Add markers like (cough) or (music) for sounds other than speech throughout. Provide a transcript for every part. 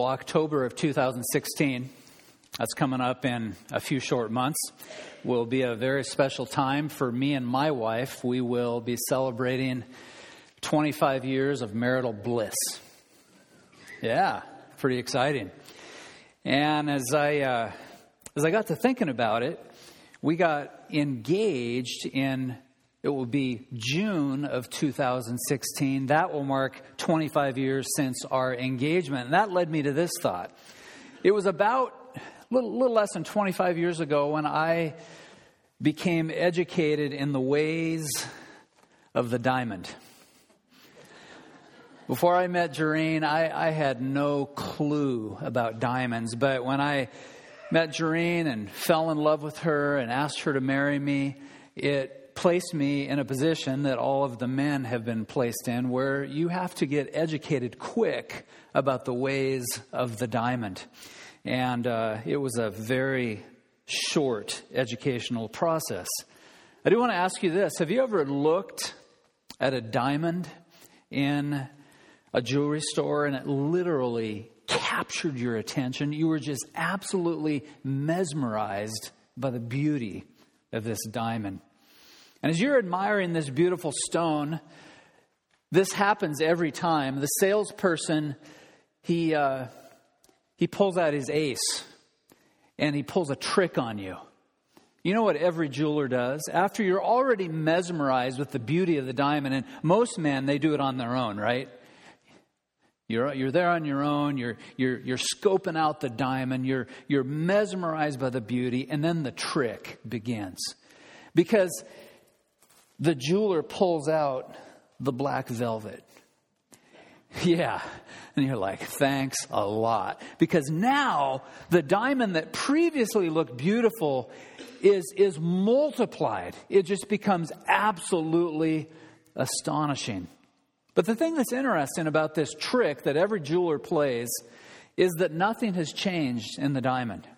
Well, October of 2016, that's coming up in a few short months, will be a very special time for me and my wife. We will be celebrating 25 years of marital bliss. Yeah, pretty exciting. And as I, uh, as I got to thinking about it, we got engaged in it will be June of 2016. That will mark 25 years since our engagement. And that led me to this thought. It was about a little, little less than 25 years ago when I became educated in the ways of the diamond. Before I met Jareen, I, I, had no clue about diamonds, but when I met Jareen and fell in love with her and asked her to marry me, it placed me in a position that all of the men have been placed in where you have to get educated quick about the ways of the diamond. And uh, it was a very short educational process. I do want to ask you this Have you ever looked at a diamond in a jewelry store and it literally captured your attention? You were just absolutely mesmerized by the beauty of this diamond. And as you're admiring this beautiful stone, this happens every time. The salesperson, he, uh, he pulls out his ace and he pulls a trick on you. You know what every jeweler does? After you're already mesmerized with the beauty of the diamond, and most men, they do it on their own, right? You're, you're there on your own, you're, you're, you're scoping out the diamond, you're, you're mesmerized by the beauty, and then the trick begins. Because the jeweler pulls out the black velvet. Yeah. And you're like, thanks a lot. Because now the diamond that previously looked beautiful is, is multiplied. It just becomes absolutely astonishing. But the thing that's interesting about this trick that every jeweler plays is that nothing has changed in the diamond.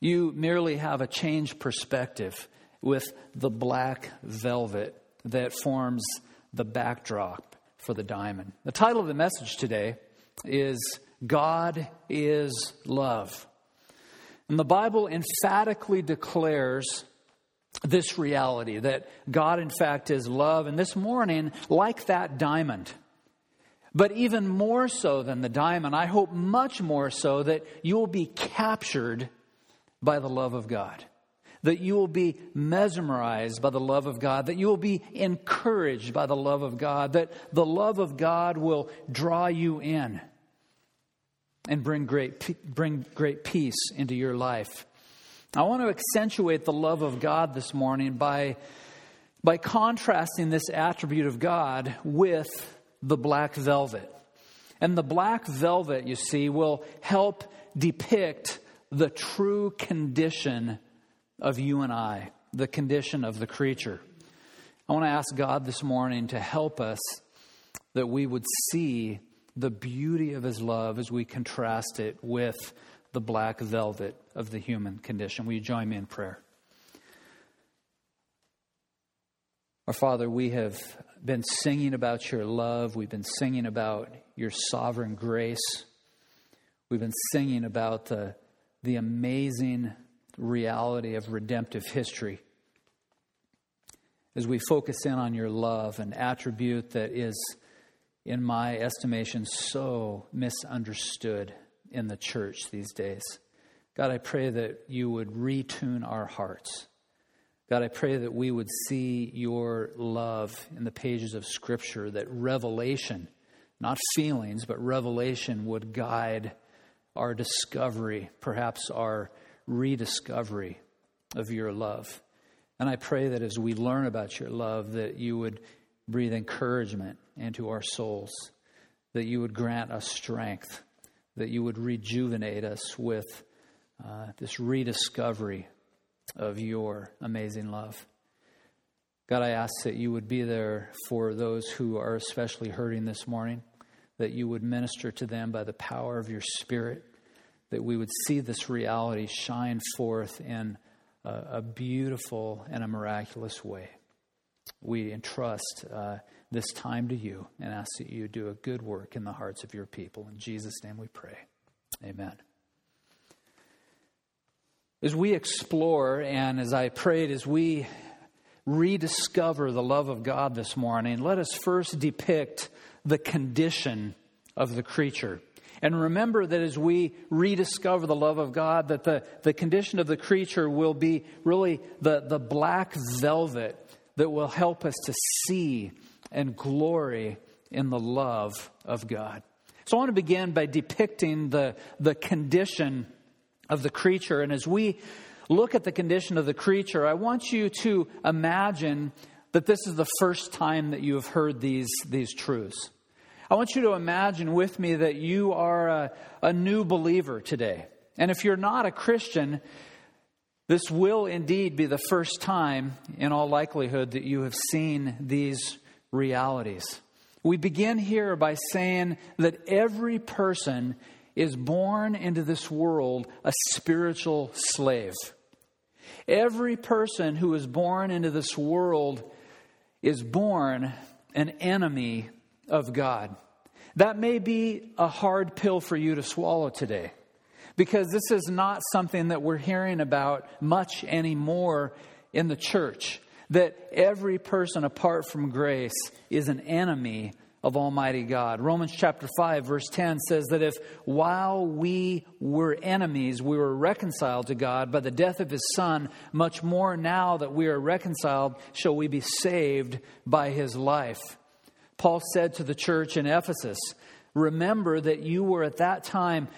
You merely have a changed perspective with the black velvet that forms the backdrop for the diamond. The title of the message today is God is Love. And the Bible emphatically declares this reality that God, in fact, is love. And this morning, like that diamond, but even more so than the diamond, I hope much more so that you will be captured by the love of God that you will be mesmerized by the love of God, that you will be encouraged by the love of God, that the love of God will draw you in and bring great, bring great peace into your life. I want to accentuate the love of God this morning by, by contrasting this attribute of God with the black velvet. And the black velvet, you see, will help depict the true condition of you and I, the condition of the creature. I want to ask God this morning to help us that we would see the beauty of His love as we contrast it with the black velvet of the human condition. Will you join me in prayer? Our Father, we have been singing about your love. We've been singing about your sovereign grace. We've been singing about the, the amazing reality of redemptive history. As we focus in on your love, an attribute that is, in my estimation, so misunderstood in the church these days. God, I pray that you would retune our hearts. God, I pray that we would see your love in the pages of Scripture, that revelation, not feelings, but revelation would guide our discovery, perhaps our rediscovery of your love. And I pray that as we learn about your love, that you would breathe encouragement into our souls, that you would grant us strength, that you would rejuvenate us with uh, this rediscovery of your amazing love. God, I ask that you would be there for those who are especially hurting this morning, that you would minister to them by the power of your Spirit that we would see this reality shine forth in a, a beautiful and a miraculous way. We entrust uh, this time to you and ask that you do a good work in the hearts of your people. In Jesus' name we pray. Amen. As we explore, and as I prayed, as we rediscover the love of God this morning, let us first depict the condition of the creature. And remember that as we rediscover the love of God, that the, the condition of the creature will be really the, the black velvet that will help us to see and glory in the love of God. So I want to begin by depicting the, the condition of the creature. And as we look at the condition of the creature, I want you to imagine that this is the first time that you have heard these, these truths. I want you to imagine with me that you are a, a new believer today. And if you're not a Christian, this will indeed be the first time, in all likelihood, that you have seen these realities. We begin here by saying that every person is born into this world a spiritual slave. Every person who is born into this world is born an enemy of God. That may be a hard pill for you to swallow today because this is not something that we're hearing about much anymore in the church. That every person apart from grace is an enemy of Almighty God. Romans chapter 5, verse 10 says that if while we were enemies, we were reconciled to God by the death of his Son, much more now that we are reconciled, shall we be saved by his life. Paul said to the church in Ephesus, Remember that you were at that time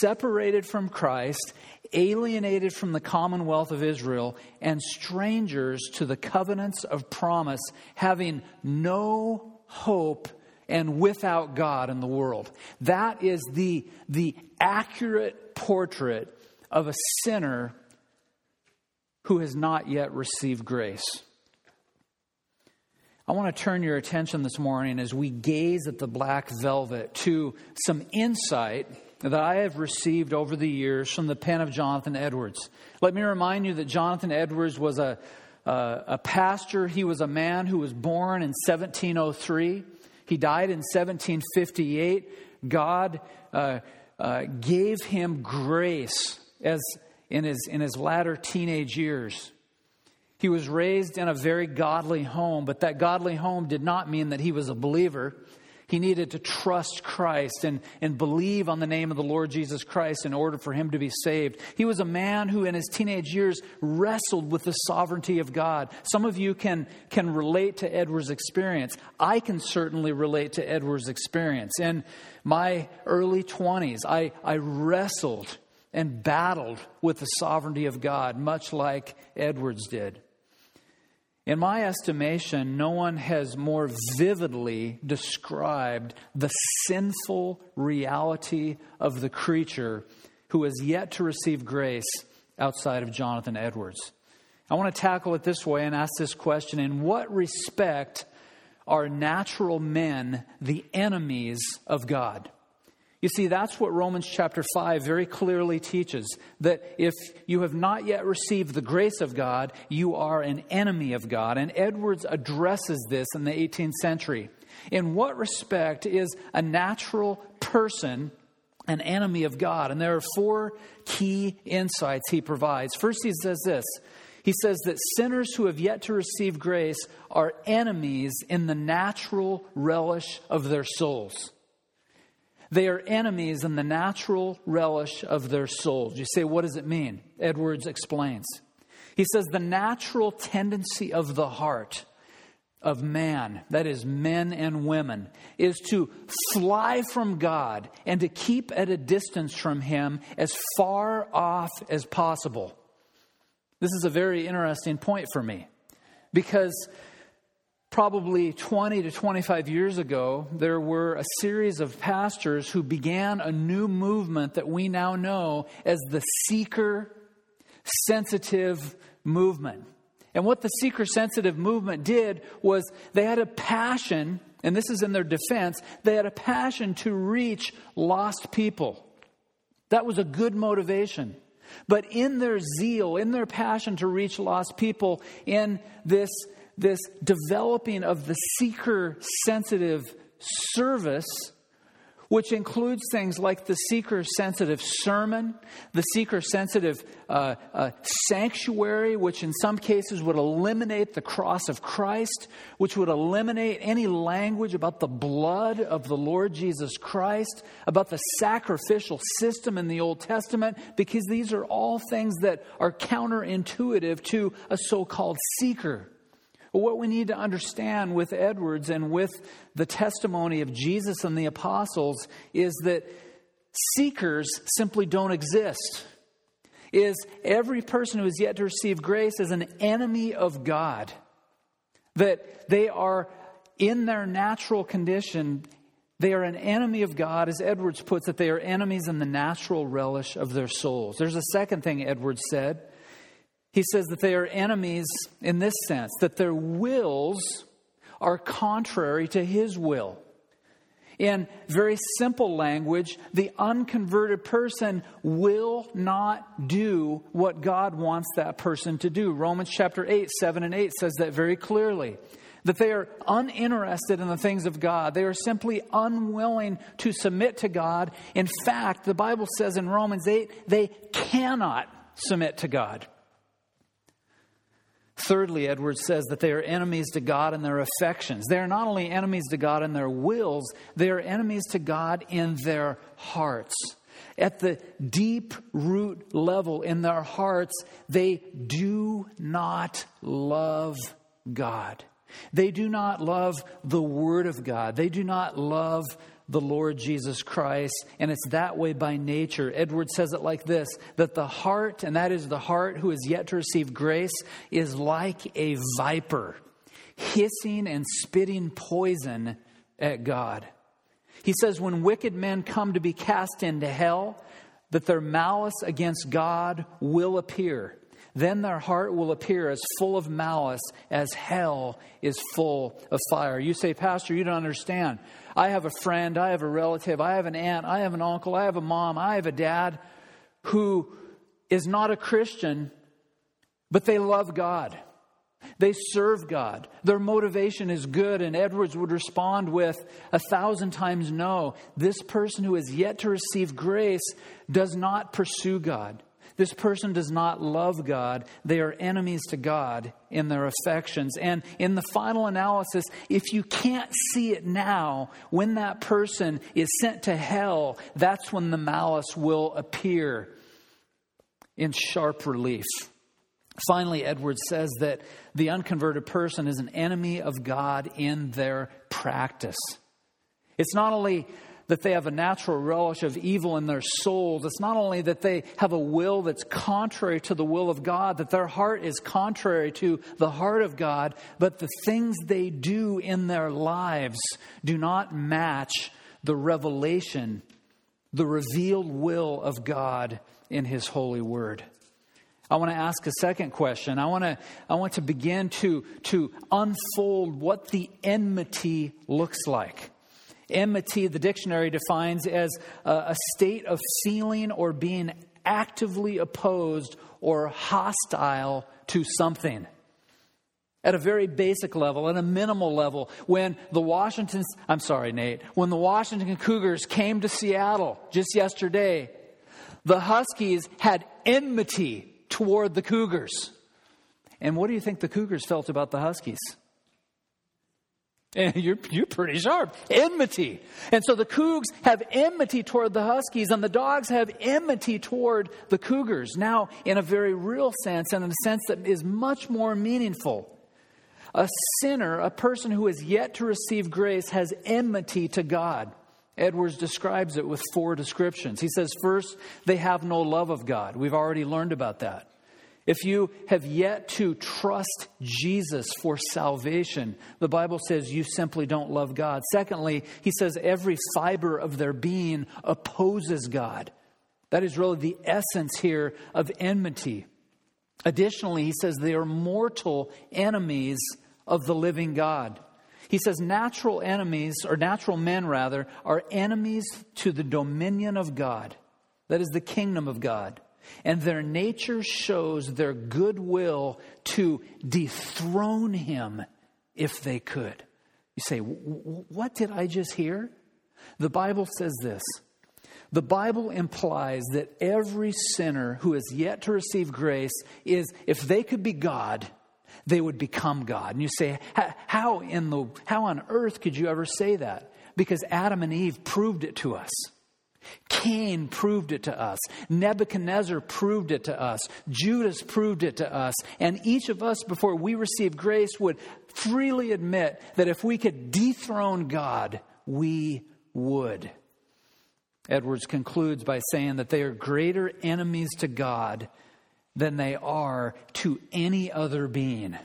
separated from Christ, alienated from the commonwealth of Israel, and strangers to the covenants of promise, having no hope and without God in the world. That is the, the accurate portrait of a sinner who has not yet received grace. I want to turn your attention this morning as we gaze at the black velvet to some insight that I have received over the years from the pen of Jonathan Edwards. Let me remind you that Jonathan Edwards was a, a, a pastor, he was a man who was born in 1703. He died in 1758. God uh, uh, gave him grace as in his, in his latter teenage years. He was raised in a very godly home, but that godly home did not mean that he was a believer. He needed to trust Christ and, and believe on the name of the Lord Jesus Christ in order for him to be saved. He was a man who, in his teenage years, wrestled with the sovereignty of God. Some of you can, can relate to Edward's experience. I can certainly relate to Edward's experience. In my early 20s, I, I wrestled and battled with the sovereignty of God, much like Edwards did. In my estimation, no one has more vividly described the sinful reality of the creature who has yet to receive grace outside of Jonathan Edwards. I want to tackle it this way and ask this question In what respect are natural men the enemies of God? You see, that's what Romans chapter 5 very clearly teaches that if you have not yet received the grace of God, you are an enemy of God. And Edwards addresses this in the 18th century. In what respect is a natural person an enemy of God? And there are four key insights he provides. First, he says this he says that sinners who have yet to receive grace are enemies in the natural relish of their souls. They are enemies in the natural relish of their souls. You say, what does it mean? Edwards explains. He says, the natural tendency of the heart of man, that is, men and women, is to fly from God and to keep at a distance from Him as far off as possible. This is a very interesting point for me because probably 20 to 25 years ago, there were a series of pastors who began a new movement that we now know as the seeker sensitive movement. And what the seeker sensitive movement did was they had a passion, and this is in their defense, they had a passion to reach lost people. That was a good motivation. But in their zeal, in their passion to reach lost people, in this this developing of the seeker sensitive service which includes things like the seeker sensitive sermon, the seeker sensitive uh, uh, sanctuary, which in some cases would eliminate the cross of Christ, which would eliminate any language about the blood of the Lord Jesus Christ, about the sacrificial system in the Old Testament, because these are all things that are counterintuitive to a so called seeker. What we need to understand with Edwards and with the testimony of Jesus and the apostles is that seekers simply don't exist. Is every person who is yet to receive grace is an enemy of God. That they are in their natural condition, they are an enemy of God, as Edwards puts it, they are enemies in the natural relish of their souls. There's a second thing Edwards said he says that they are enemies in this sense, that their wills are contrary to his will. In very simple language, the unconverted person will not do what God wants that person to do. Romans chapter 8, 7 and 8 says that very clearly. That they are uninterested in the things of God. They are simply unwilling to submit to God. In fact, the Bible says in Romans 8, they cannot submit to God. Thirdly, Edwards says that they are enemies to God in their affections. They are not only enemies to God in their wills, they are enemies to God in their hearts. At the deep root level in their hearts, they do not love God. They do not love the Word of God. They do not love the Lord Jesus Christ, and it's that way by nature. Edward says it like this that the heart, and that is the heart who is yet to receive grace, is like a viper, hissing and spitting poison at God. He says, When wicked men come to be cast into hell, that their malice against God will appear. Then their heart will appear as full of malice as hell is full of fire. You say, Pastor, you don't understand. I have a friend, I have a relative, I have an aunt, I have an uncle, I have a mom, I have a dad who is not a Christian, but they love God. They serve God. Their motivation is good. And Edwards would respond with a thousand times no. This person who has yet to receive grace does not pursue God. This person does not love God. They are enemies to God in their affections. And in the final analysis, if you can't see it now, when that person is sent to hell, that's when the malice will appear in sharp relief. Finally, Edwards says that the unconverted person is an enemy of God in their practice. It's not only that they have a natural relish of evil in their souls. It's not only that they have a will that's contrary to the will of God, that their heart is contrary to the heart of God, but the things they do in their lives do not match the revelation, the revealed will of God in His holy word. I want to ask a second question. I want to, I want to begin to, to unfold what the enmity looks like. Enmity, the dictionary defines as a, state of feeling or being actively opposed or hostile to something. At a very basic level, at a minimal level, when the Washington, I'm sorry, Nate, when the Washington Cougars came to Seattle just yesterday, the Huskies had enmity toward the Cougars. And what do you think the Cougars felt about the Huskies? And you're, you're pretty sharp. Enmity. And so the Cougs have enmity toward the Huskies, and the Dogs have enmity toward the Cougars. Now, in a very real sense, and in a sense that is much more meaningful, a sinner, a person who has yet to receive grace, has enmity to God. Edwards describes it with four descriptions. He says, first, they have no love of God. We've already learned about that. If you have yet to trust Jesus for salvation, the Bible says you simply don't love God. Secondly, he says every fiber of their being opposes God. That is really the essence here of enmity. Additionally, he says they are mortal enemies of the living God. He says natural enemies, or natural men rather, are enemies to the dominion of God. That is the kingdom of God. And their nature shows their goodwill to dethrone him if they could. You say, What did I just hear? The Bible says this. The Bible implies that every sinner who has yet to receive grace is, if they could be God, they would become God. And you say, how in the, how on earth could you ever say that? Because Adam and Eve proved it to us. Cain proved it to us. Nebuchadnezzar proved it to us. Judas proved it to us. And each of us, before we receive grace, would freely admit that if we could dethrone God, we would. Edwards concludes by saying that they are greater enemies to God than they are to any other being.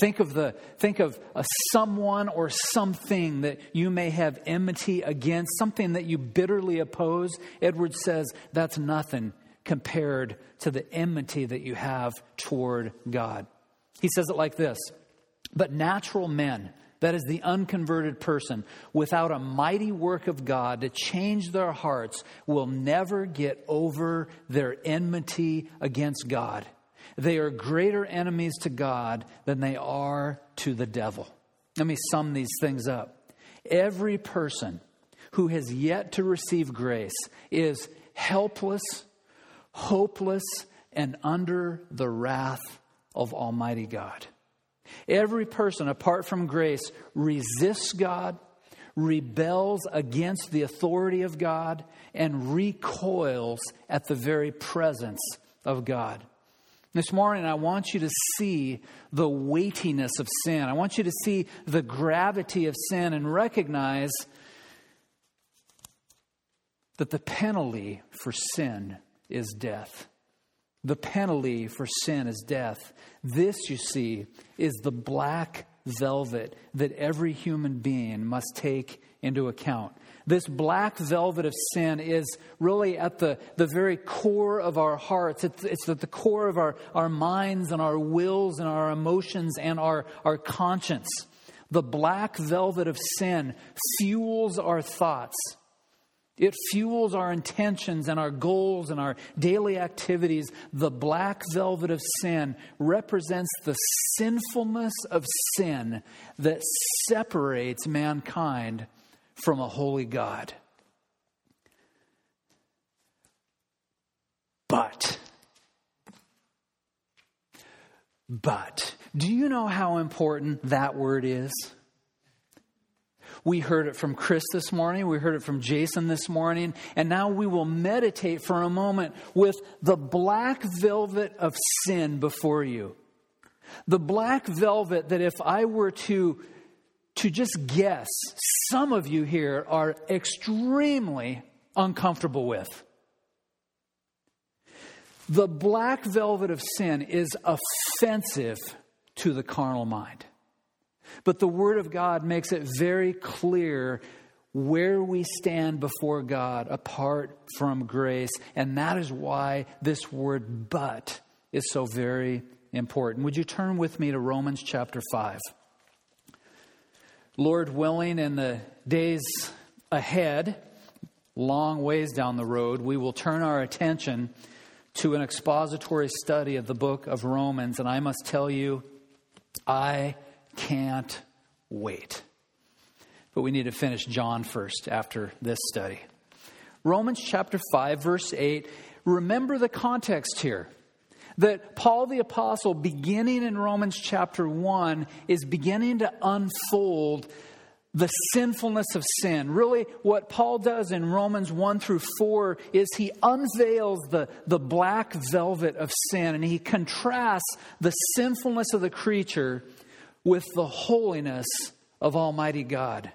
Think of the think of a someone or something that you may have enmity against, something that you bitterly oppose. Edwards says that's nothing compared to the enmity that you have toward God. He says it like this: But natural men, that is the unconverted person, without a mighty work of God to change their hearts, will never get over their enmity against God. They are greater enemies to God than they are to the devil. Let me sum these things up. Every person who has yet to receive grace is helpless, hopeless, and under the wrath of Almighty God. Every person, apart from grace, resists God, rebels against the authority of God, and recoils at the very presence of God. This morning, I want you to see the weightiness of sin. I want you to see the gravity of sin and recognize that the penalty for sin is death. The penalty for sin is death. This, you see, is the black velvet that every human being must take into account. This black velvet of sin is really at the, the very core of our hearts. It's, it's at the core of our, our minds and our wills and our emotions and our, our conscience. The black velvet of sin fuels our thoughts. It fuels our intentions and our goals and our daily activities. The black velvet of sin represents the sinfulness of sin that separates mankind from a holy God. But, but, do you know how important that word is? We heard it from Chris this morning. We heard it from Jason this morning. And now we will meditate for a moment with the black velvet of sin before you. The black velvet that if I were to to just guess, some of you here are extremely uncomfortable with. The black velvet of sin is offensive to the carnal mind. But the Word of God makes it very clear where we stand before God apart from grace. And that is why this word but is so very important. Would you turn with me to Romans chapter 5? Lord willing, in the days ahead, long ways down the road, we will turn our attention to an expository study of the book of Romans. And I must tell you, I can't wait. But we need to finish John first after this study. Romans chapter 5, verse 8. Remember the context here that Paul the Apostle, beginning in Romans chapter 1, is beginning to unfold the sinfulness of sin. Really, what Paul does in Romans 1 through 4 is he unveils the, the black velvet of sin and he contrasts the sinfulness of the creature with the holiness of Almighty God.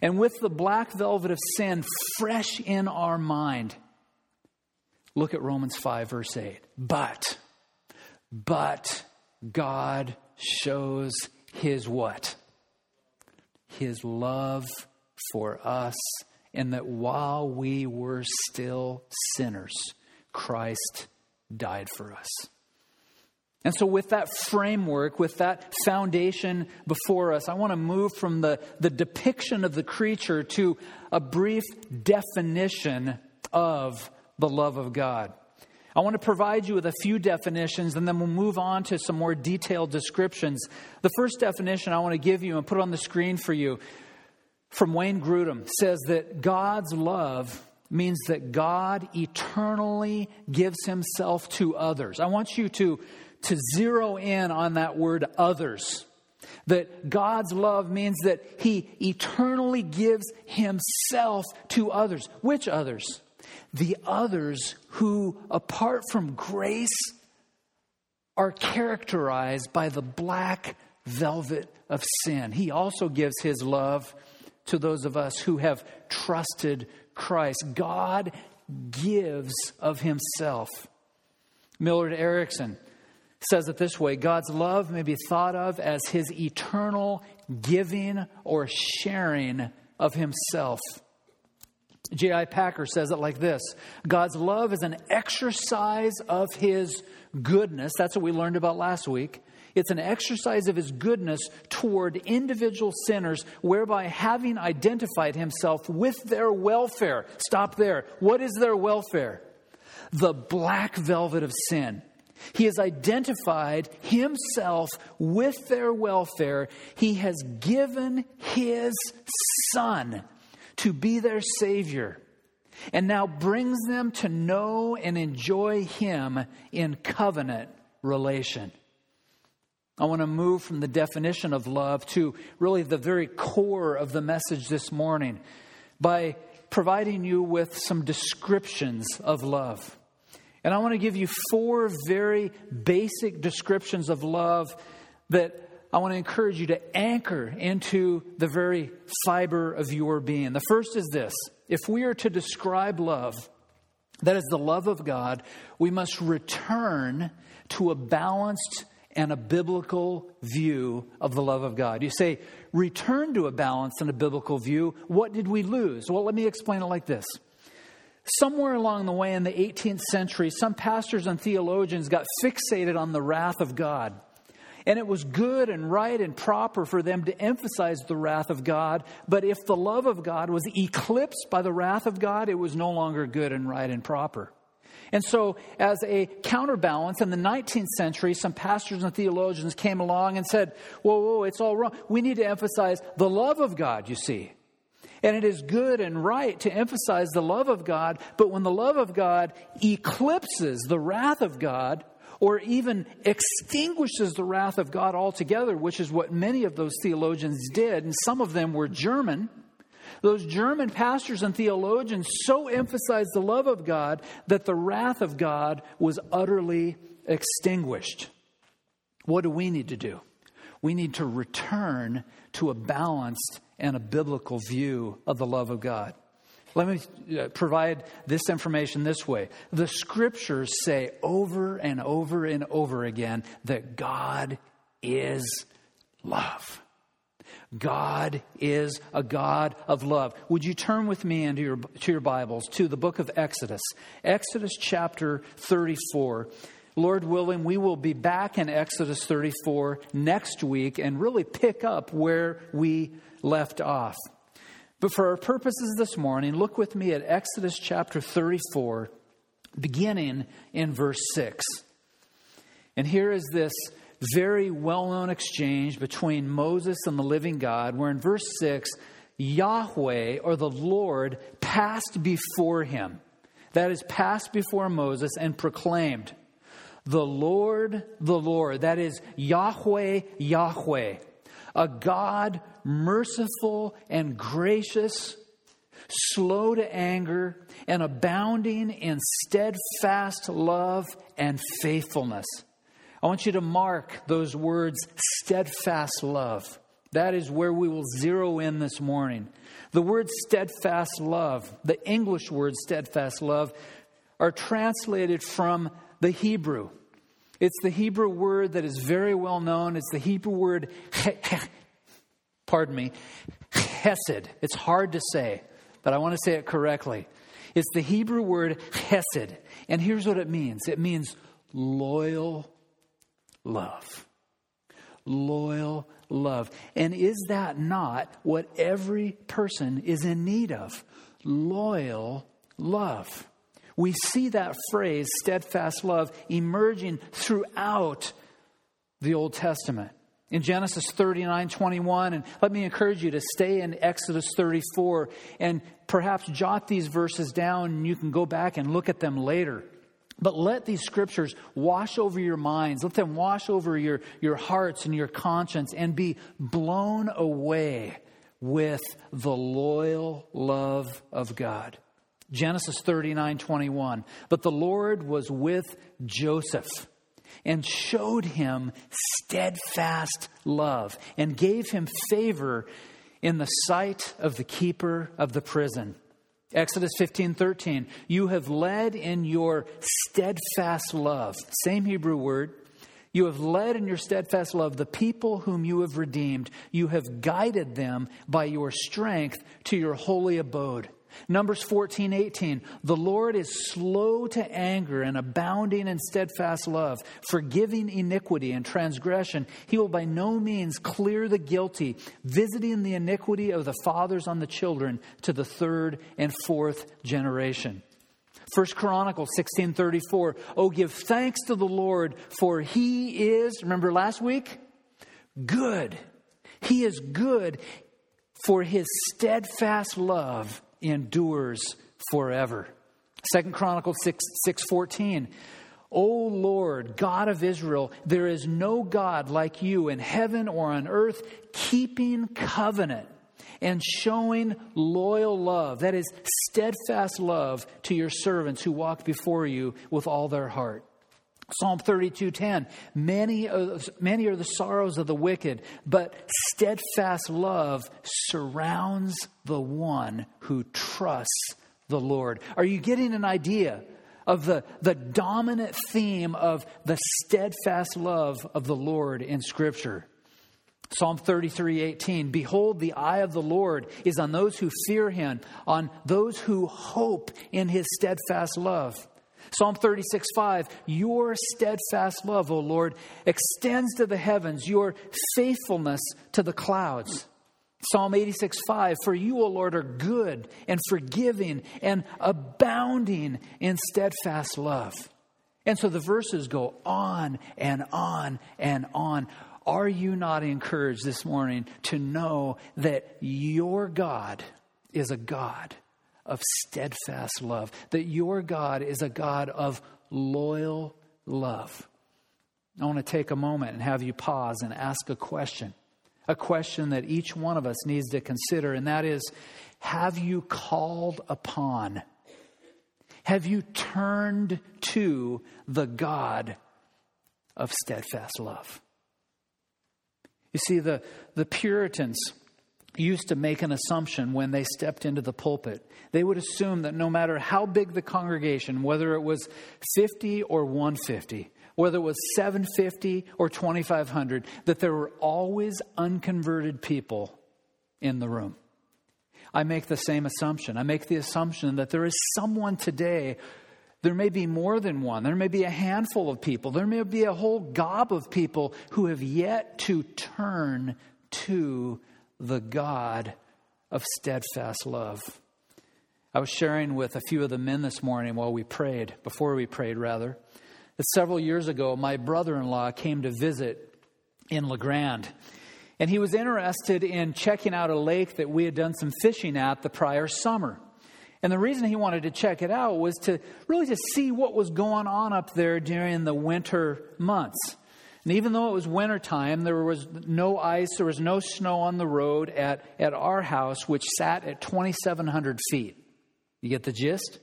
And with the black velvet of sin fresh in our mind, Look at Romans 5, verse 8. But, but God shows his what? His love for us, and that while we were still sinners, Christ died for us. And so, with that framework, with that foundation before us, I want to move from the, the depiction of the creature to a brief definition of the love of God. I want to provide you with a few definitions and then we'll move on to some more detailed descriptions. The first definition I want to give you and put on the screen for you from Wayne Grudem says that God's love means that God eternally gives himself to others. I want you to, to zero in on that word others. That God's love means that he eternally gives himself to others. Which others? The others who, apart from grace, are characterized by the black velvet of sin. He also gives his love to those of us who have trusted Christ. God gives of himself. Millard Erickson says it this way God's love may be thought of as his eternal giving or sharing of himself. J.I. Packer says it like this God's love is an exercise of his goodness. That's what we learned about last week. It's an exercise of his goodness toward individual sinners, whereby having identified himself with their welfare. Stop there. What is their welfare? The black velvet of sin. He has identified himself with their welfare. He has given his son to be their Savior and now brings them to know and enjoy him in covenant relation. I want to move from the definition of love to really the very core of the message this morning by providing you with some descriptions of love. And I want to give you four very basic descriptions of love that I want to encourage you to anchor into the very fiber of your being. The first is this if we are to describe love, that is the love of God, we must return to a balanced and a biblical view of the love of God. You say, return to a balanced and a biblical view. What did we lose? Well, let me explain it like this. Somewhere along the way in the 18th century, some pastors and theologians got fixated on the wrath of God. And it was good and right and proper for them to emphasize the wrath of God. But if the love of God was eclipsed by the wrath of God, it was no longer good and right and proper. And so, as a counterbalance, in the 19th century, some pastors and theologians came along and said, Whoa, whoa, it's all wrong. We need to emphasize the love of God, you see. And it is good and right to emphasize the love of God, but when the love of God eclipses the wrath of God, or even extinguishes the wrath of God altogether, which is what many of those theologians did, and some of them were German. Those German pastors and theologians so emphasized the love of God that the wrath of God was utterly extinguished. What do we need to do? We need to return to a balanced and a biblical view of the love of God. Let me uh, provide this information this way. The scriptures say over and over and over again that God is love. God is a God of love. Would you turn with me into your, to your Bibles to the book of Exodus? Exodus chapter 34. Lord willing, we will be back in Exodus 34 next week and really pick up where we left off. But for our purposes this morning, look with me at Exodus chapter 34, beginning in verse 6. And here is this very well known exchange between Moses and the living God, where in verse 6, Yahweh or the Lord passed before him. That is, passed before Moses and proclaimed, The Lord, the Lord, that is Yahweh, Yahweh, a God merciful and gracious, slow to anger, and abounding in steadfast love and faithfulness. I want you to mark those words, steadfast love. That is where we will zero in this morning. The word steadfast love, the English word steadfast love, are translated from the Hebrew. It's the Hebrew word that is very well known. It's the Hebrew word pardon me, hesed. It's hard to say, but I want to say it correctly. It's the Hebrew word hesed. And here's what it means it means loyal love. Loyal love. And is that not what every person is in need of? Loyal love. We see that phrase, steadfast love, emerging throughout the Old Testament. In Genesis 39 21, and let me encourage you to stay in Exodus 34 and perhaps jot these verses down, and you can go back and look at them later. But let these scriptures wash over your minds, let them wash over your, your hearts and your conscience, and be blown away with the loyal love of God. Genesis 39 21. But the Lord was with Joseph and showed him steadfast love and gave him favor in the sight of the keeper of the prison. Exodus 15 13. You have led in your steadfast love, same Hebrew word. You have led in your steadfast love the people whom you have redeemed. You have guided them by your strength to your holy abode. Numbers 14, 18. The Lord is slow to anger and abounding in steadfast love, forgiving iniquity and transgression. He will by no means clear the guilty, visiting the iniquity of the fathers on the children to the third and fourth generation. First Chronicles 16:34 Oh give thanks to the Lord for he is remember last week good he is good for his steadfast love endures forever. Second Chronicles 6, 614. O Lord, God of Israel, there is no God like you in heaven or on earth, keeping covenant and showing loyal love, that is, steadfast love to your servants who walk before you with all their heart. Psalm 32:10 many many are the sorrows of the wicked but steadfast love surrounds the one who trusts the Lord. Are you getting an idea of the, the dominant theme of the steadfast love of the Lord in Scripture? Psalm 33:18 Behold the eye of the Lord is on those who fear him on those who hope in his steadfast love. Psalm 36, 5, your steadfast love, O Lord, extends to the heavens, your faithfulness to the clouds. Psalm 86, 5, for you, O Lord, are good and forgiving and abounding in steadfast love. And so the verses go on and on and on. Are you not encouraged this morning to know that your God is a God of steadfast love, that your God is a God of loyal love. I want to take a moment and have you pause and ask a question. A question that each one of us needs to consider, and that is Have you called upon? Have you turned to the God of steadfast love? You see, the, the Puritans used to make an assumption when they stepped into the pulpit. They would assume that no matter how big the congregation, whether it was 50 or 150, whether it was 750 or 2500, that there were always unconverted people in the room. I make the same assumption. I make the assumption that there is someone today there may be more than one. There may be a handful of people. There may be a whole gob of people who have yet to turn to the God of steadfast love. I was sharing with a few of the men this morning while we prayed, before we prayed, rather, that several years ago, my brother in law came to visit in La Grande. And he was interested in checking out a lake that we had done some fishing at the prior summer. And the reason he wanted to check it out was to really to see what was going on up there during the winter months. And even though it was wintertime, there was no ice, there was no snow on the road at, at our house, which sat at 2,700 feet. You get the gist?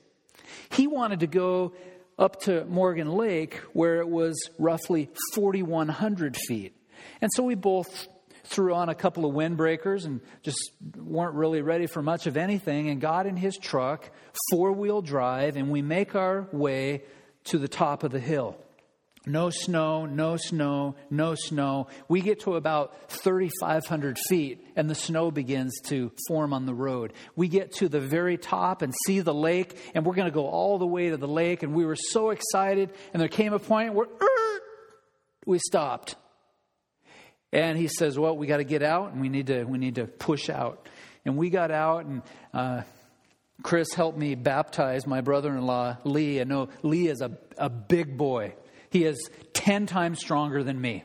He wanted to go up to Morgan Lake, where it was roughly 4,100 feet. And so we both threw on a couple of windbreakers and just weren't really ready for much of anything and got in his truck, four wheel drive, and we make our way to the top of the hill. No snow, no snow, no snow. We get to about 3,500 feet and the snow begins to form on the road. We get to the very top and see the lake, and we're going to go all the way to the lake. And we were so excited. And there came a point where we stopped. And he says, Well, we got to get out and we need to, we need to push out. And we got out and uh, Chris helped me baptize my brother in law, Lee. I know Lee is a, a big boy. He is 10 times stronger than me.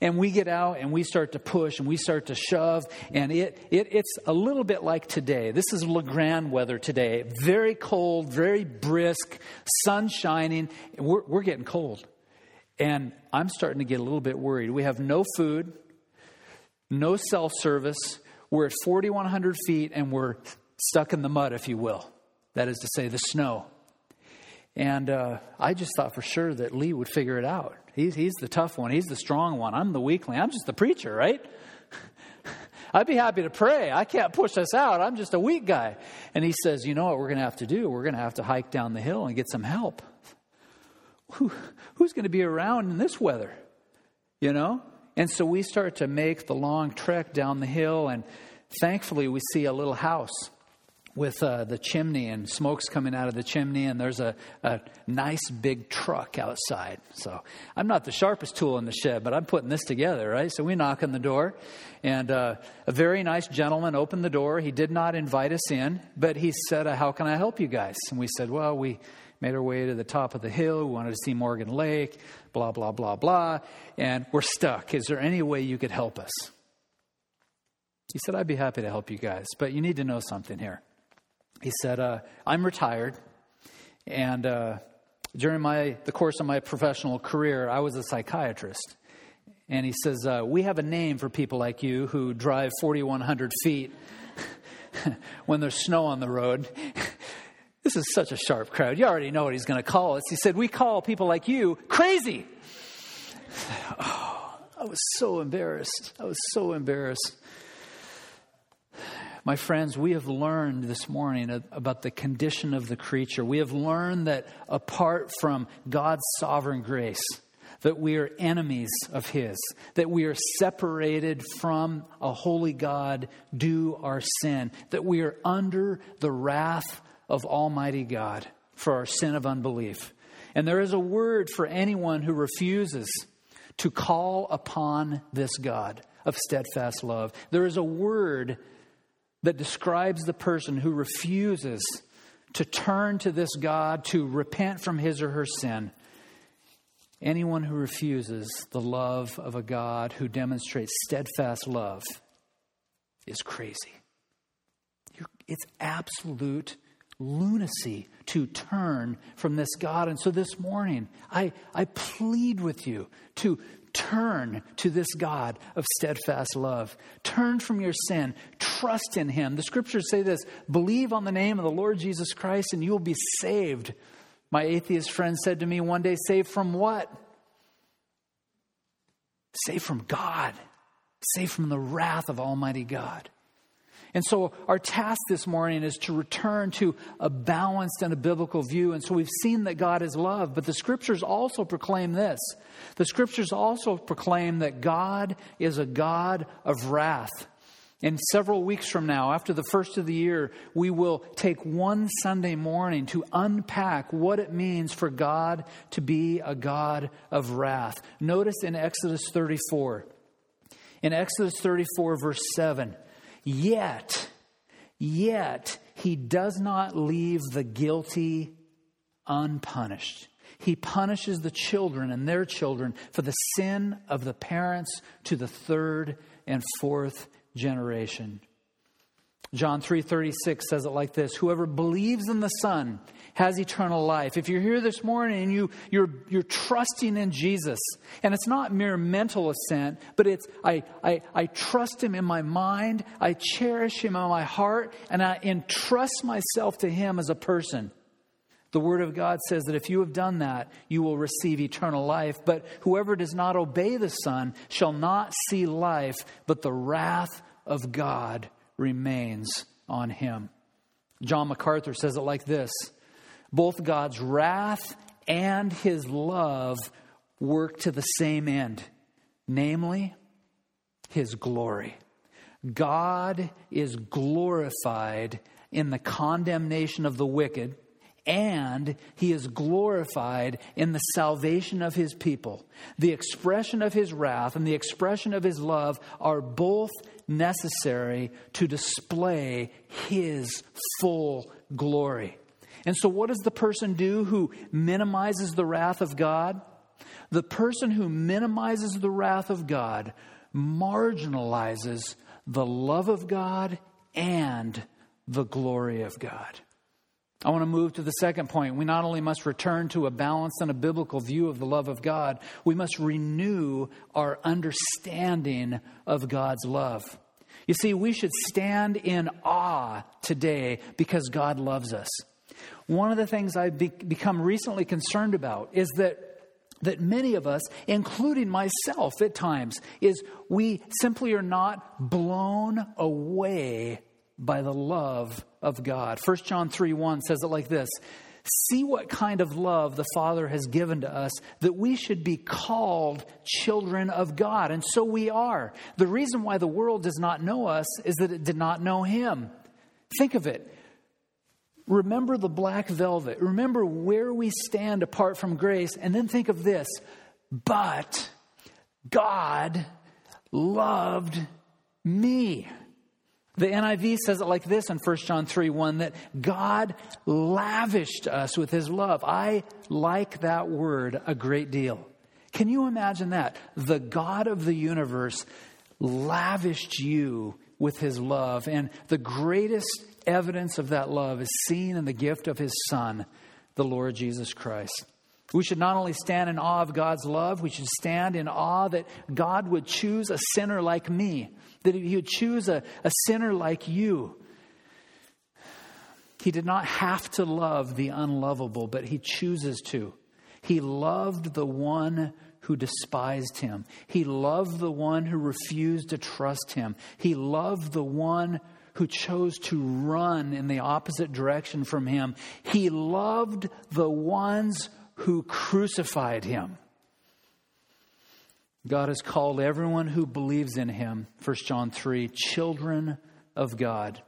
And we get out and we start to push and we start to shove, and it, it, it's a little bit like today. This is La Grande weather today. Very cold, very brisk, sun shining. We're, we're getting cold. And I'm starting to get a little bit worried. We have no food, no self service. We're at 4,100 feet and we're stuck in the mud, if you will. That is to say, the snow. And uh, I just thought for sure that Lee would figure it out. He's, he's the tough one, he's the strong one. I'm the weakling. I'm just the preacher, right? (laughs) I'd be happy to pray. I can't push us out. I'm just a weak guy. And he says, You know what we're going to have to do? We're going to have to hike down the hill and get some help. Who, who's going to be around in this weather? You know? And so we start to make the long trek down the hill, and thankfully we see a little house with uh, the chimney and smoke's coming out of the chimney, and there's a, a nice big truck outside. So I'm not the sharpest tool in the shed, but I'm putting this together, right? So we knock on the door, and uh, a very nice gentleman opened the door. He did not invite us in, but he said, uh, How can I help you guys? And we said, Well, we made our way to the top of the hill. We wanted to see Morgan Lake, blah, blah, blah, blah, and we're stuck. Is there any way you could help us? He said, I'd be happy to help you guys, but you need to know something here he said, uh, I'm retired. And uh, during my, the course of my professional career, I was a psychiatrist. And he says, uh, We have a name for people like you who drive 4,100 feet (laughs) when there's snow on the road. (laughs) this is such a sharp crowd. You already know what he's going to call us. He said, We call people like you crazy. (sighs) Oh, I was so embarrassed. I was so embarrassed. My friends, we have learned this morning about the condition of the creature. We have learned that apart from God's sovereign grace, that we are enemies of His, that we are separated from a holy God due our sin, that we are under the wrath of Almighty God for our sin of unbelief. And there is a word for anyone who refuses to call upon this God of steadfast love. There is a word that describes the person who refuses to turn to this God to repent from his or her sin. Anyone who refuses the love of a God who demonstrates steadfast love is crazy. It's absolute lunacy to turn from this God. And so this morning, I, I plead with you to turn to this God of steadfast love. Turn from your sin. Trust in Him. The scriptures say this believe on the name of the Lord Jesus Christ and you will be saved. My atheist friend said to me one day, Saved from what? Saved from God. Saved from the wrath of Almighty God. And so, our task this morning is to return to a balanced and a biblical view. And so, we've seen that God is love, but the scriptures also proclaim this. The scriptures also proclaim that God is a God of wrath. And several weeks from now, after the first of the year, we will take one Sunday morning to unpack what it means for God to be a God of wrath. Notice in Exodus 34, in Exodus 34, verse 7, Yet, yet, he does not leave the guilty unpunished. He punishes the children and their children for the sin of the parents to the third and fourth generation. John 3:36 says it like this, whoever believes in the Son has eternal life. If you're here this morning and you, you're, you're trusting in Jesus, and it's not mere mental assent, but it's I, I, I trust Him in my mind, I cherish Him in my heart, and I entrust myself to Him as a person. The Word of God says that if you have done that, you will receive eternal life. But whoever does not obey the Son shall not see life, but the wrath of God remains on him. John MacArthur says it like this both God's wrath and his love work to the same end, namely, his glory. God is glorified in the condemnation of the wicked, and he is glorified in the salvation of his people. The expression of his wrath and the expression of his love are both necessary to display His full glory. And so, what does the person do who minimizes the wrath of God? The person who minimizes the wrath of God marginalizes the love of God and the glory of God. I want to move to the second point. We not only must return to a balanced and a biblical view of the love of God, we must renew our understanding of God's love. You see, we should stand in awe today because God loves us. One of the things I've be- become recently concerned about is that that many of us, including myself at times, is we simply are not blown away by the love of God. 1 John 3 1 says it like this See what kind of love the Father has given to us that we should be called children of God. And so we are. The reason why the world does not know us is that it did not know Him. Think of it. Remember the black velvet. Remember where we stand apart from grace. And then think of this. But God loved me. The NIV says it like this in 1 John 3 1 that God lavished us with his love. I like that word a great deal. Can you imagine that? The God of the universe lavished you with his love. And the greatest evidence of that love is seen in the gift of his Son, the Lord Jesus Christ. We should not only stand in awe of God's love, we should stand in awe that God would choose a sinner like me that he would choose a, a sinner like you. He did not have to love the unlovable, but he chooses to. He loved the one who despised him. He loved the one who refused to trust him. He loved the one who chose to run in the opposite direction from him. He loved the ones who crucified him. God has called everyone who believes in him, 1 John 3, children of God.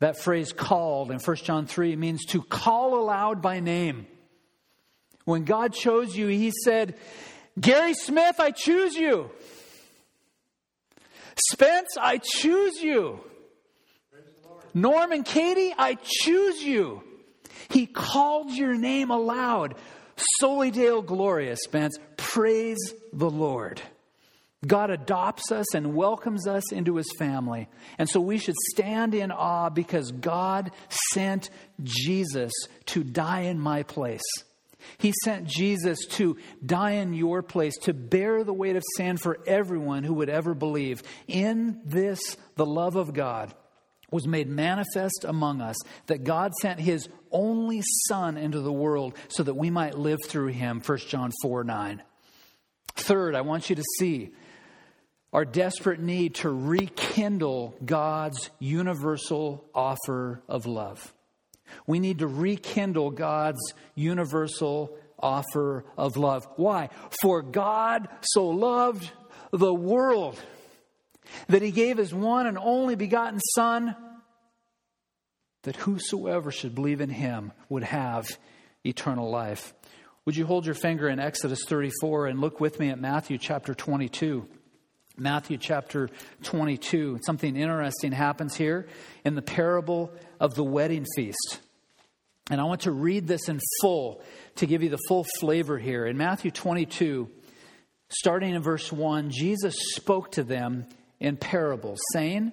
That phrase called in 1 John 3 means to call aloud by name. When God chose you, he said, Gary Smith, I choose you. Spence, I choose you. Norm and Katie, I choose you. He called your name aloud. Soli Deo Gloria, Spence. Praise the Lord. God adopts us and welcomes us into his family. And so we should stand in awe because God sent Jesus to die in my place. He sent Jesus to die in your place, to bear the weight of sin for everyone who would ever believe. In this, the love of God was made manifest among us that God sent his only Son into the world so that we might live through him. 1 John 4 9. Third, I want you to see our desperate need to rekindle God's universal offer of love. We need to rekindle God's universal offer of love. Why? For God so loved the world that he gave his one and only begotten Son, that whosoever should believe in him would have eternal life. Would you hold your finger in Exodus 34 and look with me at Matthew chapter 22? Matthew chapter 22. Something interesting happens here in the parable of the wedding feast. And I want to read this in full to give you the full flavor here. In Matthew 22, starting in verse 1, Jesus spoke to them in parables, saying,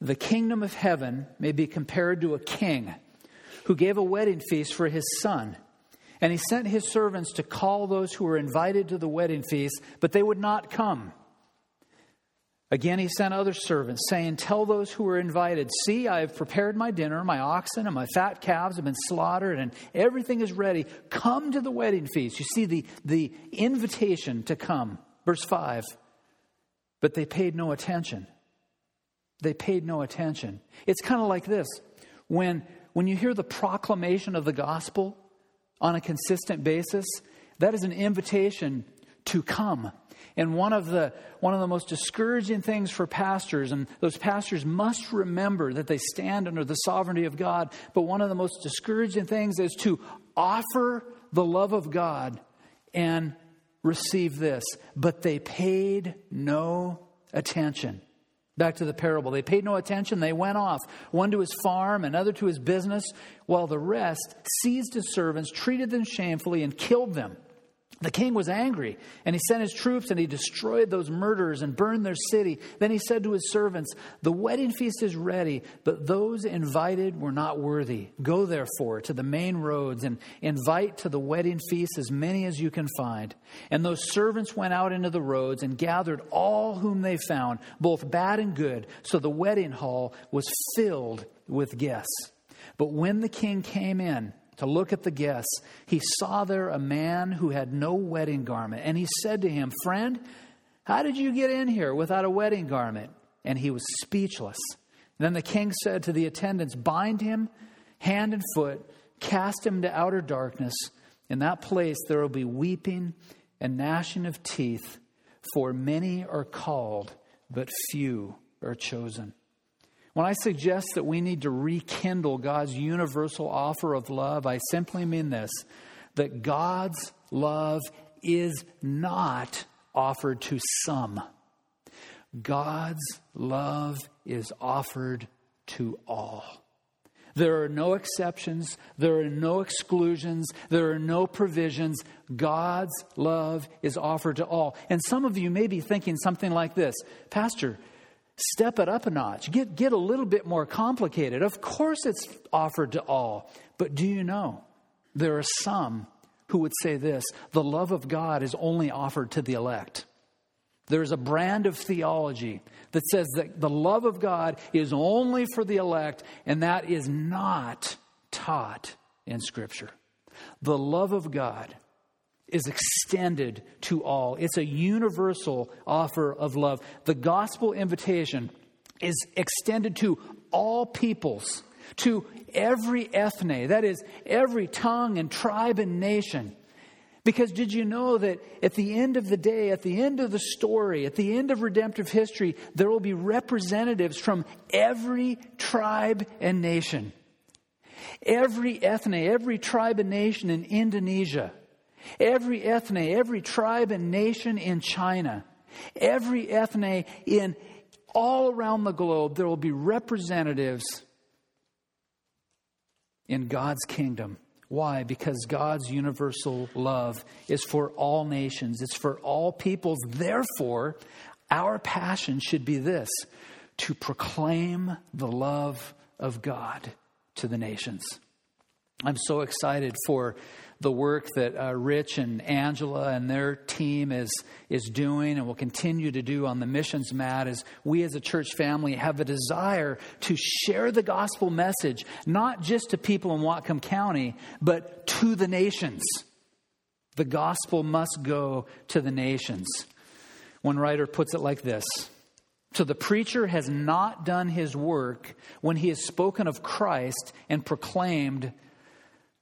The kingdom of heaven may be compared to a king who gave a wedding feast for his son. And he sent his servants to call those who were invited to the wedding feast, but they would not come. Again, he sent other servants, saying, Tell those who are invited, See, I have prepared my dinner, my oxen and my fat calves have been slaughtered, and everything is ready. Come to the wedding feast. You see the, the invitation to come. Verse 5 but they paid no attention. They paid no attention. It's kind of like this when, when you hear the proclamation of the gospel on a consistent basis, that is an invitation to come. And one of the one of the most discouraging things for pastors, and those pastors must remember that they stand under the sovereignty of God, but one of the most discouraging things is to offer the love of God and receive this, but they paid no attention. Back to the parable. They paid no attention. They went off, one to his farm, another to his business, while the rest seized his servants, treated them shamefully, and killed them. The king was angry, and he sent his troops, and he destroyed those murderers and burned their city. Then he said to his servants, The wedding feast is ready, but those invited were not worthy. Go therefore to the main roads and invite to the wedding feast as many as you can find. And those servants went out into the roads and gathered all whom they found, both bad and good. So the wedding hall was filled with guests. But when the king came in, to look at the guests, he saw there a man who had no wedding garment. And he said to him, Friend, how did you get in here without a wedding garment? And he was speechless. then the king said to the attendants, Bind him hand and foot, cast him to outer darkness. In that place there will be weeping and gnashing of teeth, for many are called, but few are chosen. When I suggest that we need to rekindle God's universal offer of love, I simply mean this that God's love is not offered to some. God's love is offered to all. There are no exceptions. There are no exclusions. There are no provisions. God's love is offered to all. And some of you may be thinking something like this Pastor, step it up a notch, get, get a little bit more complicated. Of course, it's offered to all. But do you know there are some who would say this the love of God is only offered to the elect? There's a brand of theology that says that the love of God is only for the elect, and that is not taught in Scripture. The love of God is extended to all. It's a universal offer of love. The gospel invitation is extended to all peoples, to every ethne, that is, every tongue and tribe and nation. Because did you know that at the end of the day, at the end of the story, at the end of redemptive history, there will be representatives from every tribe and nation? Every ethne, every tribe and nation in Indonesia Every ethne, every tribe and nation in China, every ethne in all around the globe, there will be representatives in God's kingdom. Why? Because God's universal love is for all nations, it's for all peoples. Therefore, our passion should be this to proclaim the love of God to the nations. I'm so excited for the work that uh, Rich and Angela and their team is, is doing and will continue to do on the missions mat is we as a church family have a desire to share the gospel message, not just to people in Whatcom County, but to the nations. The gospel must go to the nations. One writer puts it like this. So the preacher has not done his work when he has spoken of Christ and proclaimed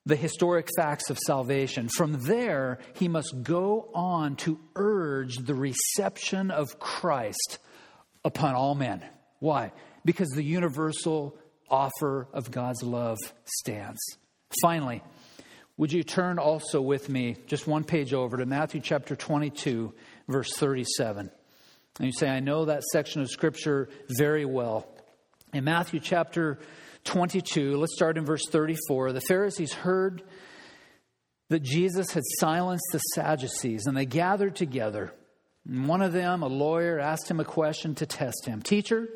the historic facts of salvation. From there, he must go on to urge the reception of Christ upon all men. Why? Because the universal offer of God's love stands. Finally, would you turn also with me just one page over to Matthew chapter 22, verse 37? And you say, I know that section of Scripture very well. In Matthew chapter 22, let's start in verse 34. The Pharisees heard that Jesus had silenced the Sadducees, and they gathered together. And one of them, a lawyer, asked him a question to test him Teacher,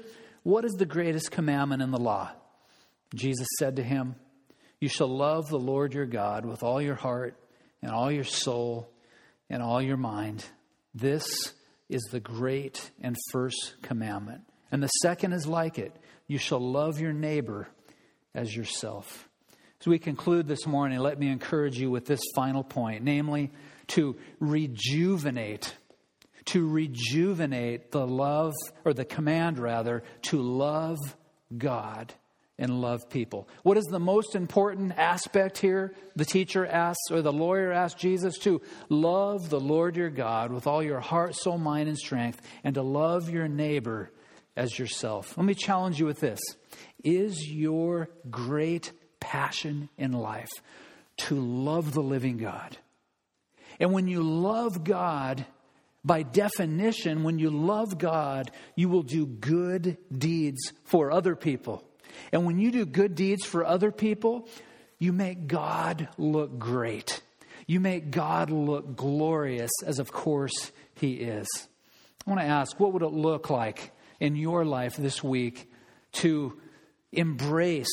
what is the greatest commandment in the law? Jesus said to him, You shall love the Lord your God with all your heart and all your soul and all your mind. This is the great and first commandment. And the second is like it you shall love your neighbor as yourself. As we conclude this morning, let me encourage you with this final point, namely to rejuvenate, to rejuvenate the love, or the command rather, to love God and love people. What is the most important aspect here? The teacher asks, or the lawyer asks Jesus to love the Lord your God with all your heart, soul, mind, and strength, and to love your neighbor as yourself. Let me challenge you with this Is your great passion in life to love the living God? And when you love God, By definition, when you love God, you will do good deeds for other people. And when you do good deeds for other people, you make God look great. You make God look glorious, as of course He is. I want to ask what would it look like in your life this week to embrace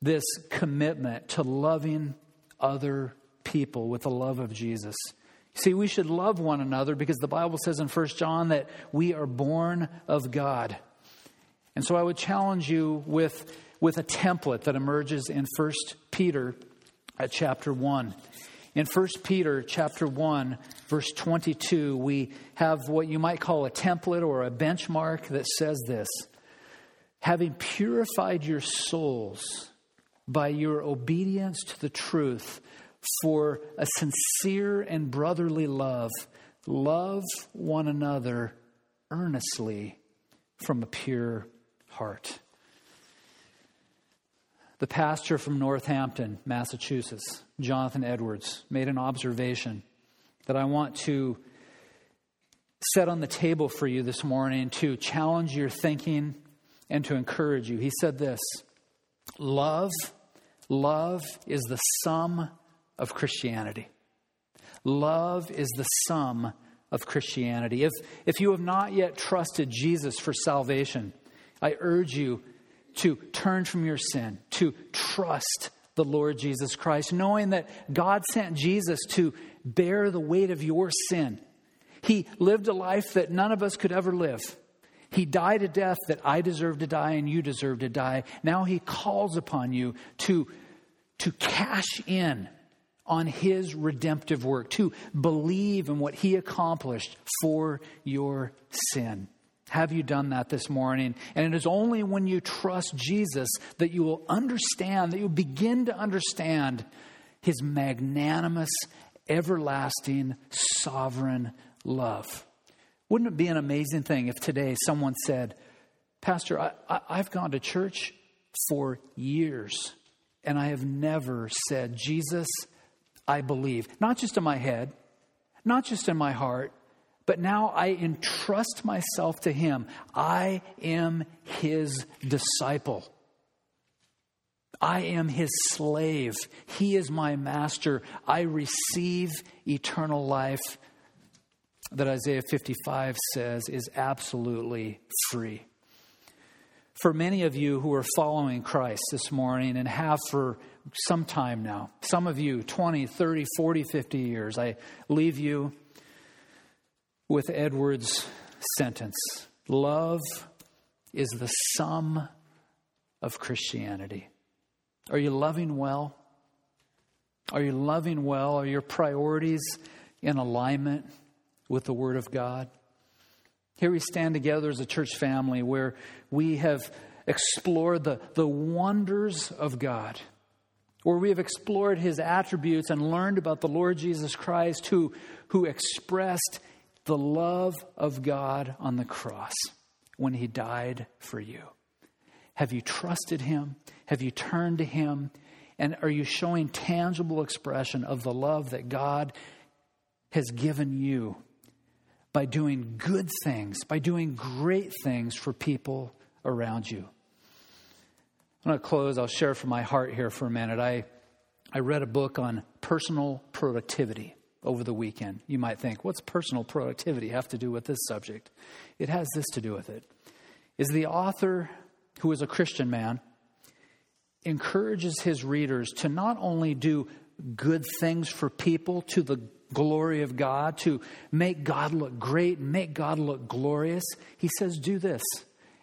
this commitment to loving other people with the love of Jesus? See, we should love one another because the Bible says in 1 John that we are born of God. And so I would challenge you with, with a template that emerges in 1 Peter at chapter 1. In 1 Peter chapter 1, verse 22, we have what you might call a template or a benchmark that says this Having purified your souls by your obedience to the truth for a sincere and brotherly love, love one another earnestly from a pure heart. The pastor from Northampton, Massachusetts, Jonathan Edwards, made an observation that I want to set on the table for you this morning to challenge your thinking and to encourage you. He said this Love, love is the sum of Christianity. Love is the sum of Christianity. If, if you have not yet trusted Jesus for salvation, I urge you to turn from your sin, to trust the Lord Jesus Christ, knowing that God sent Jesus to bear the weight of your sin. He lived a life that none of us could ever live. He died a death that I deserve to die and you deserve to die. Now he calls upon you to, to cash in on his redemptive work, to believe in what he accomplished for your sin. Have you done that this morning? And it is only when you trust Jesus that you will understand, that you'll begin to understand his magnanimous, everlasting, sovereign love. Wouldn't it be an amazing thing if today someone said, Pastor, I, have gone to church for years and I have never said, Jesus, I believe. Not just in my head, not just in my heart, but now I entrust myself to Him. I am His disciple. I am His slave. He is my master. I receive eternal life that Isaiah 55 says is absolutely free. For many of you who are following Christ this morning and have for some time now, some of you 20, 30, 40, 50 years, I leave you with Edwards' sentence Love is the sum of Christianity. Are you loving well? Are you loving well? Are your priorities in alignment with the Word of God? Here we stand together as a church family where we have explored the, the wonders of God, where we have explored His attributes and learned about the Lord Jesus Christ who, who expressed the love of God on the cross when he died for you? Have you trusted him? Have you turned to him? And are you showing tangible expression of the love that God has given you by doing good things, by doing great things for people around you? I'm going to close. I'll share from my heart here for a minute. I, I read a book on personal productivity over the weekend. You might think, what's personal productivity have to do with this subject? It has this to do with it. Is the author, who is a Christian man, encourages his readers to not only do good things for people to the glory of God, to make God look great, make God look glorious. He says, do this.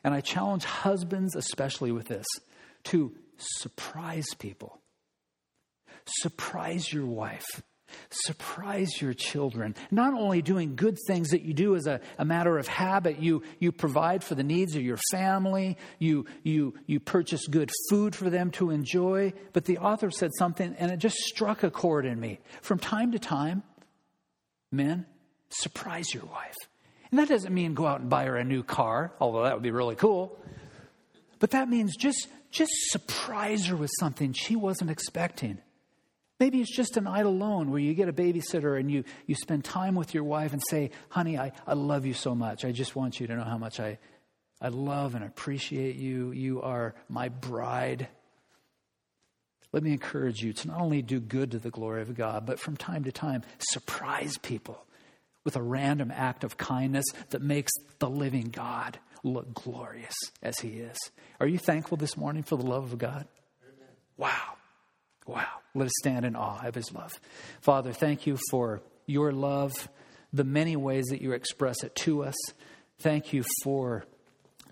And I challenge husbands, especially with this, to surprise people. Surprise your wife Surprise your children. Not only doing good things that you do as a, a, matter of habit, you, you provide for the needs of your family, you, you, you purchase good food for them to enjoy, but the author said something and it just struck a chord in me. From time to time, men, surprise your wife. And that doesn't mean go out and buy her a new car, although that would be really cool. But that means just, just surprise her with something she wasn't expecting. Maybe it's just a night alone where you get a babysitter and you, you spend time with your wife and say, Honey, I, I love you so much. I just want you to know how much I, I love and appreciate you. You are my bride. Let me encourage you to not only do good to the glory of God, but from time to time, surprise people with a random act of kindness that makes the living God look glorious as He is. Are you thankful this morning for the love of God? Wow. Wow. Let us stand in awe of his love. Father, thank you for your love, the many ways that you express it to us. Thank you for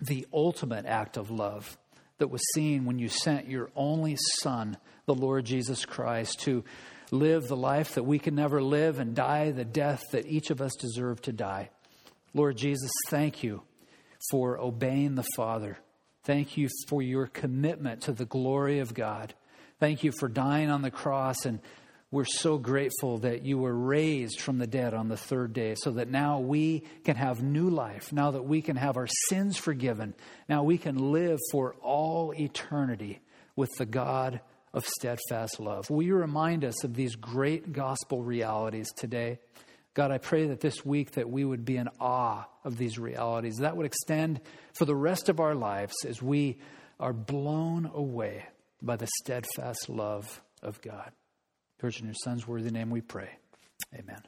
the ultimate act of love that was seen when you sent your only Son, the Lord Jesus Christ, to live the life that we can never live and die the death that each of us deserve to die. Lord Jesus, thank you for obeying the Father. Thank you for your commitment to the glory of God. Thank you for dying on the cross, and we're so grateful that you were raised from the dead on the third day so that now we can have new life, now that we can have our sins forgiven, now we can live for all eternity with the God of steadfast love. Will you remind us of these great gospel realities today? God, I pray that this week that we would be in awe of these realities. That would extend for the rest of our lives as we are blown away by the steadfast love of God. Church, in your son's worthy name we pray. Amen.